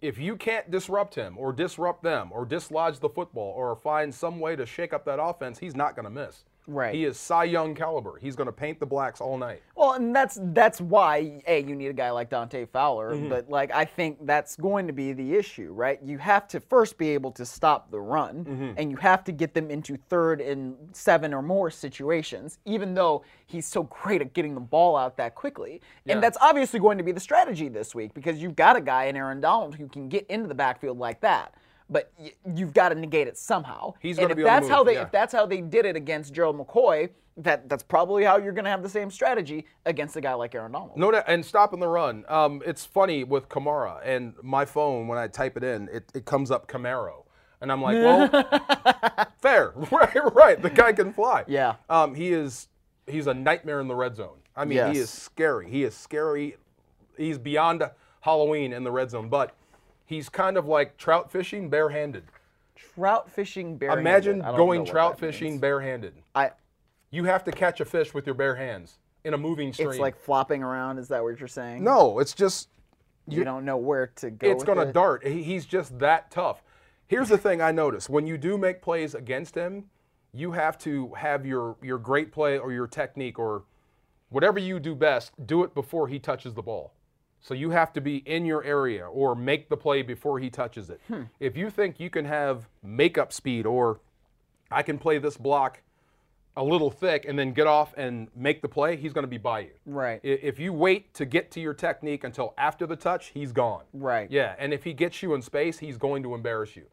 If you can't disrupt him or disrupt them or dislodge the football or find some way to shake up that offense, he's not going to miss. Right. He is Cy Young caliber. He's going to paint the blacks all night. Well, and that's that's why a you need a guy like Dante Fowler, Mm-hmm. but like I think that's going to be the issue, right? You have to first be able to stop the run, Mm-hmm. and you have to get them into third and seven or more situations. Even though he's so great at getting the ball out that quickly, Yeah. and that's obviously going to be the strategy this week because you've got a guy in Aaron Donald who can get into the backfield like that. But y- you've got to negate it somehow. He's and if be on the that's how they yeah. if that's how they did it against Gerald McCoy, that that's probably how you're going to have the same strategy against a guy like Aaron Donald. No, doubt- and stopping the run. Um, it's funny with Kamara and my phone when I type it in, it, it comes up Camaro, and I'm like, well, fair, right, right. The guy can fly. Yeah. Um, he is he's a nightmare in the red zone. I mean, he is scary. He is scary. He's beyond Halloween in the red zone, but he's kind of like trout fishing barehanded. Trout fishing barehanded. Imagine going trout that means. fishing barehanded. I You have to catch a fish with your bare hands in a moving stream. it's like flopping around. Is that what you're saying? no, it's just you don't know where to go. it's going to it? dart. He- He's just that tough. Here's the thing I notice when you do make plays against him, you have to have your your great play or your technique or whatever you do best. Do it before he touches the ball. So you have to be in your area or make the play before he touches it. Hmm. If you think you can have makeup speed or I can play this block a little thick and then get off and make the play, he's going to be by you. Right. If you wait to get to your technique until after the touch, he's gone. Right. Yeah, and if he gets you in space, he's going to embarrass you.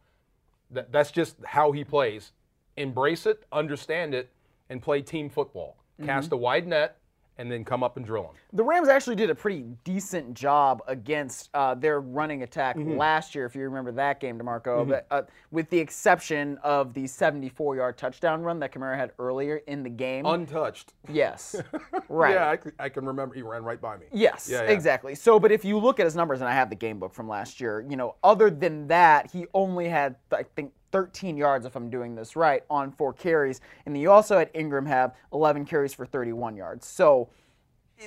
That, that's just how he plays. Embrace it, understand it, and play team football. Mm-hmm. Cast a wide net, and then come up and drill them. The Rams actually did a pretty decent job against uh, their running attack Mm-hmm. last year, if you remember that game, D'Marco. But, uh, with the exception of the 74-yard touchdown run that Kamara had earlier in the game. Untouched. yes. Right. Yeah, I can remember he ran right by me. Yes, Yeah, yeah. exactly. So, but if you look at his numbers, and I have the game book from last year, you know, other than that, he only had, I think, 13 yards, if I'm doing this right, on four carries. And then you also had Ingram have 11 carries for 31 yards. So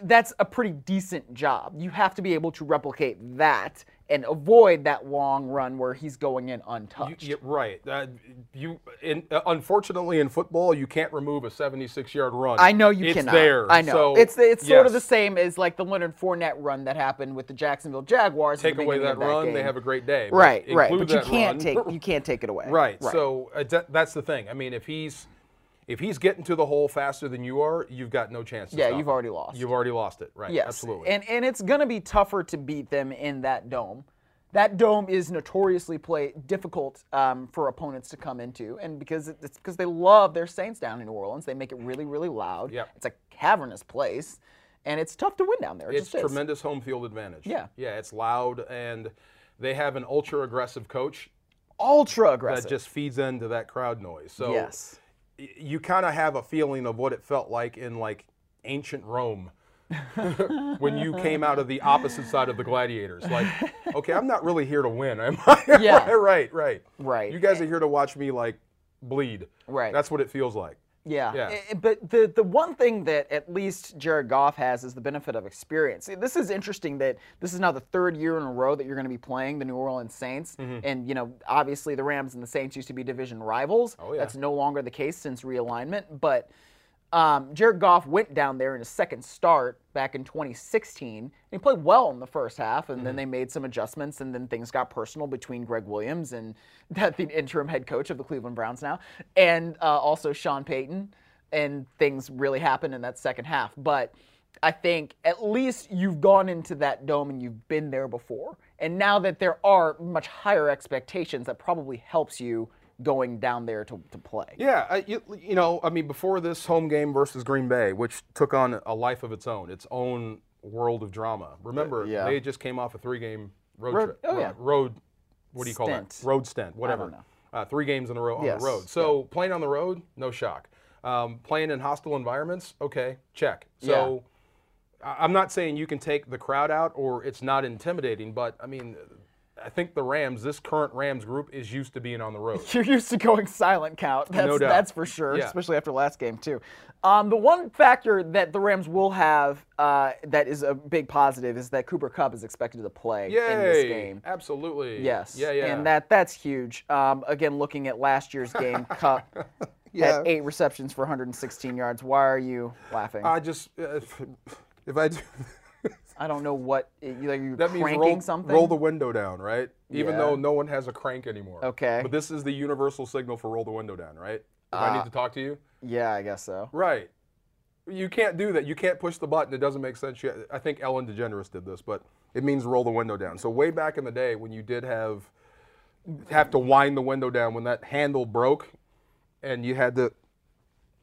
that's a pretty decent job. You have to be able to replicate that and avoid that long run where he's going in untouched. You- yeah, right. Uh, you, in, uh, unfortunately, in football, you can't remove a 76-yard run. I know you it's cannot. there. I know. So, it's it's sort of the same as like the Leonard Fournette run that happened with the Jacksonville Jaguars. Take away beginning that run, game. they have a great day. But right, right. But you can't run- take you can't take it away. Right. So uh, that, that's the thing. I mean, if he's if he's getting to the hole faster than you are, you've got no chance. To Yeah, you've him. already lost. You've already lost it. Right. Yes, Absolutely. And and it's gonna be tougher to beat them in that dome. That dome is notoriously play difficult um, for opponents to come into, and because it- it's because they love their Saints down in New Orleans, they make it really really loud. Yep. It's a cavernous place, and it's tough to win down there. It it's just is. tremendous home field advantage. Yeah. Yeah. It's loud, and they have an ultra aggressive coach Ultra aggressive. that just feeds into that crowd noise. So yes. You kind of have a feeling of what it felt like in like ancient Rome. when you came out of the opposite side of the gladiators, like, okay, I'm not really here to win, am I? Yeah. right, right, Right. You guys are here to watch me like bleed. Right. That's what it feels like. Yeah. Yeah. I- I- but the the one thing that at least Jared Goff has is the benefit of experience. This is interesting that this is now the third year in a row that you're going to be playing the New Orleans Saints, Mm-hmm. and you know obviously the Rams and the Saints used to be division rivals. Oh, yeah. That's no longer the case since realignment, but. Um, Jared Goff went down there in his second start back in 2016. And he played well in the first half, and then Mm-hmm. they made some adjustments, and then things got personal between Gregg Williams and that the interim head coach of the Cleveland Browns now, and uh, also Sean Payton, and things really happened in that second half. But I think at least you've gone into that dome and you've been there before, and now that there are much higher expectations, that probably helps you going down there to, to play. Yeah, I, you, you know, I mean, before this home game versus Green Bay, which took on a life of its own, its own world of drama. Remember, Yeah. they just came off a three-game road, Road- trip. oh, yeah. road. What do you call that? Road stint, whatever. Uh, three games in a row on Yes, the road. So playing on the road, no shock. Um, playing in hostile environments, okay, check. So I- I'm not saying you can take the crowd out or it's not intimidating, but I mean, I think the Rams, this current Rams group, is used to being on the road. You're used to going silent count. That's, doubt. that's for sure, Yeah. especially after last game, too. Um, the one factor that the Rams will have uh, that is a big positive is that Cooper Kupp is expected to play in this game. Absolutely. Yes. Yeah, yeah. And that that's huge. Um, again, looking at last year's game, Kupp Yeah. had eight receptions for 116 yards. Why are you laughing? I just if, if I do, I don't know what you like. You that means cranking roll, something. roll the window down, right? Even Yeah. though no one has a crank anymore. Okay. But this is the universal signal for roll the window down, right? If I Uh, need to talk to you, yeah, I guess so. right? You can't do that. You can't push the button. It doesn't make sense. You- I think Ellen DeGeneres did this, but it means roll the window down. So way back in the day when you did have have to wind the window down when that handle broke, and you had to.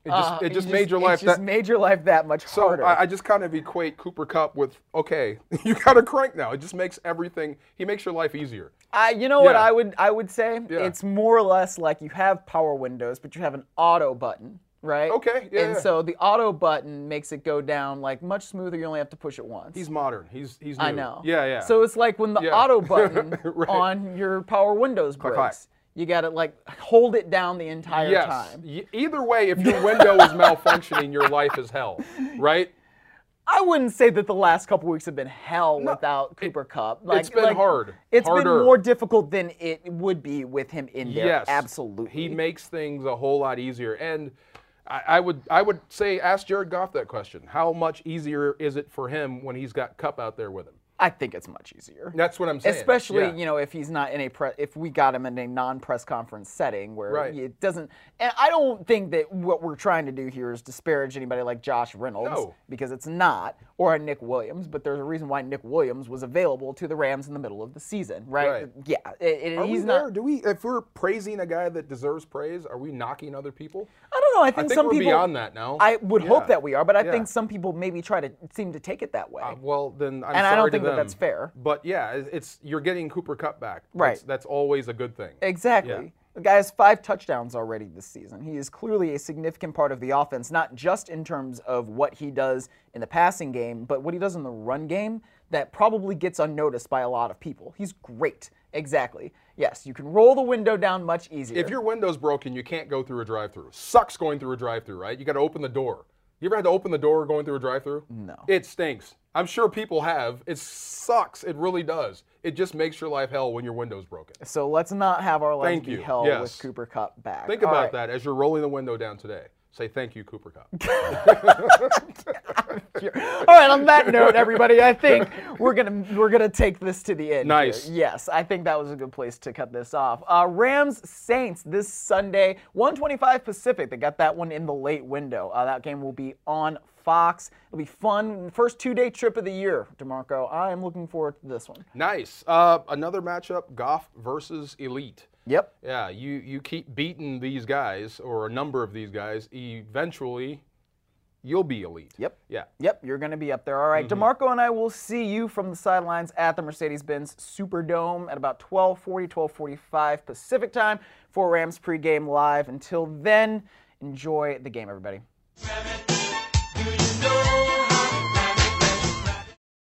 It just, Uh, it just made your life It just that, made your life that much So harder. I, I just kind of equate Cooper Kupp with okay, you got a crank now. It just makes everything. He makes your life easier. I, you know what I would I would say? Yeah. It's more or less like you have power windows, but you have an auto button, right? Okay, yeah, And yeah. so the auto button makes it go down like much smoother. You only have to push it once. He's modern. He's he's. New. I know. Yeah, yeah. So it's like when the Yeah. auto button Right. on your power windows breaks. You got to like hold it down the entire yes. time. Y- either way, if your window is malfunctioning, your life is hell, right? I wouldn't say that the last couple weeks have been hell without Cooper Kupp. Like, it's been like, hard. It's Harder. been more difficult than it would be with him in there. Yes, absolutely. He makes things a whole lot easier, and I, I would I would say ask Jared Goff that question. How much easier is it for him when he's got Kupp out there with him? I think it's much easier. That's what I'm saying. Especially, Yeah. you know, if he's not in a pre- if we got him in a non-press conference setting where Right. it doesn't. And I don't think that what we're trying to do here is disparage anybody like Josh Reynolds No. because it's not, or a Nick Williams. But there's a reason why Nick Williams was available to the Rams in the middle of the season, right? Right. Yeah, it, it- Are he's we not. Do we? If we're praising a guy that deserves praise, are we knocking other people? I don't know. I think, I think some we're people beyond that now. I would Yeah. hope that we are, but I Yeah. think some people maybe try to seem to take it that way. Uh, well, then I'm And I sorry don't to think that that's fair. But yeah, it's you're getting Cooper Kupp back. Right. That's, that's always a good thing. Exactly. Yeah. The guy has five touchdowns already this season. He is clearly a significant part of the offense, not just in terms of what he does in the passing game, but what he does in the run game that probably gets unnoticed by a lot of people. He's great. Exactly. Yes, you can roll the window down much easier. If your window's broken, you can't go through a drive-through. Sucks going through a drive-through, right? You got to open the door. You ever had to open the door going through a drive-through? No. It stinks. I'm sure people have. It sucks. It really does. It just makes your life hell when your window's broken. So let's not have our lives Thank be you. hell Yes. with Cooper Kupp back. Think All about right. that as you're rolling the window down today. Say thank you, Cooper Kupp. All right. On that note, everybody, I think we're gonna we're gonna take this to the end. Nice. here. Yes, I think that was a good place to cut this off. Uh, Rams Saints this Sunday, 125 Pacific. They got that one in the late window. Uh, that game will be on Fox. It'll be fun. First two day trip of the year, D'Marco. I am looking forward to this one. nice. Uh, another matchup: Goff versus Elite. Yep. Yeah, you you keep beating these guys or a number of these guys. Eventually, you'll be elite. Yep. Yeah. Yep, you're going to be up there. All right, D'Marco and I will see you from the sidelines at the Mercedes-Benz Superdome at about 12:40, 12:45 Pacific time for Rams pregame live. Until then, enjoy the game, everybody. Seven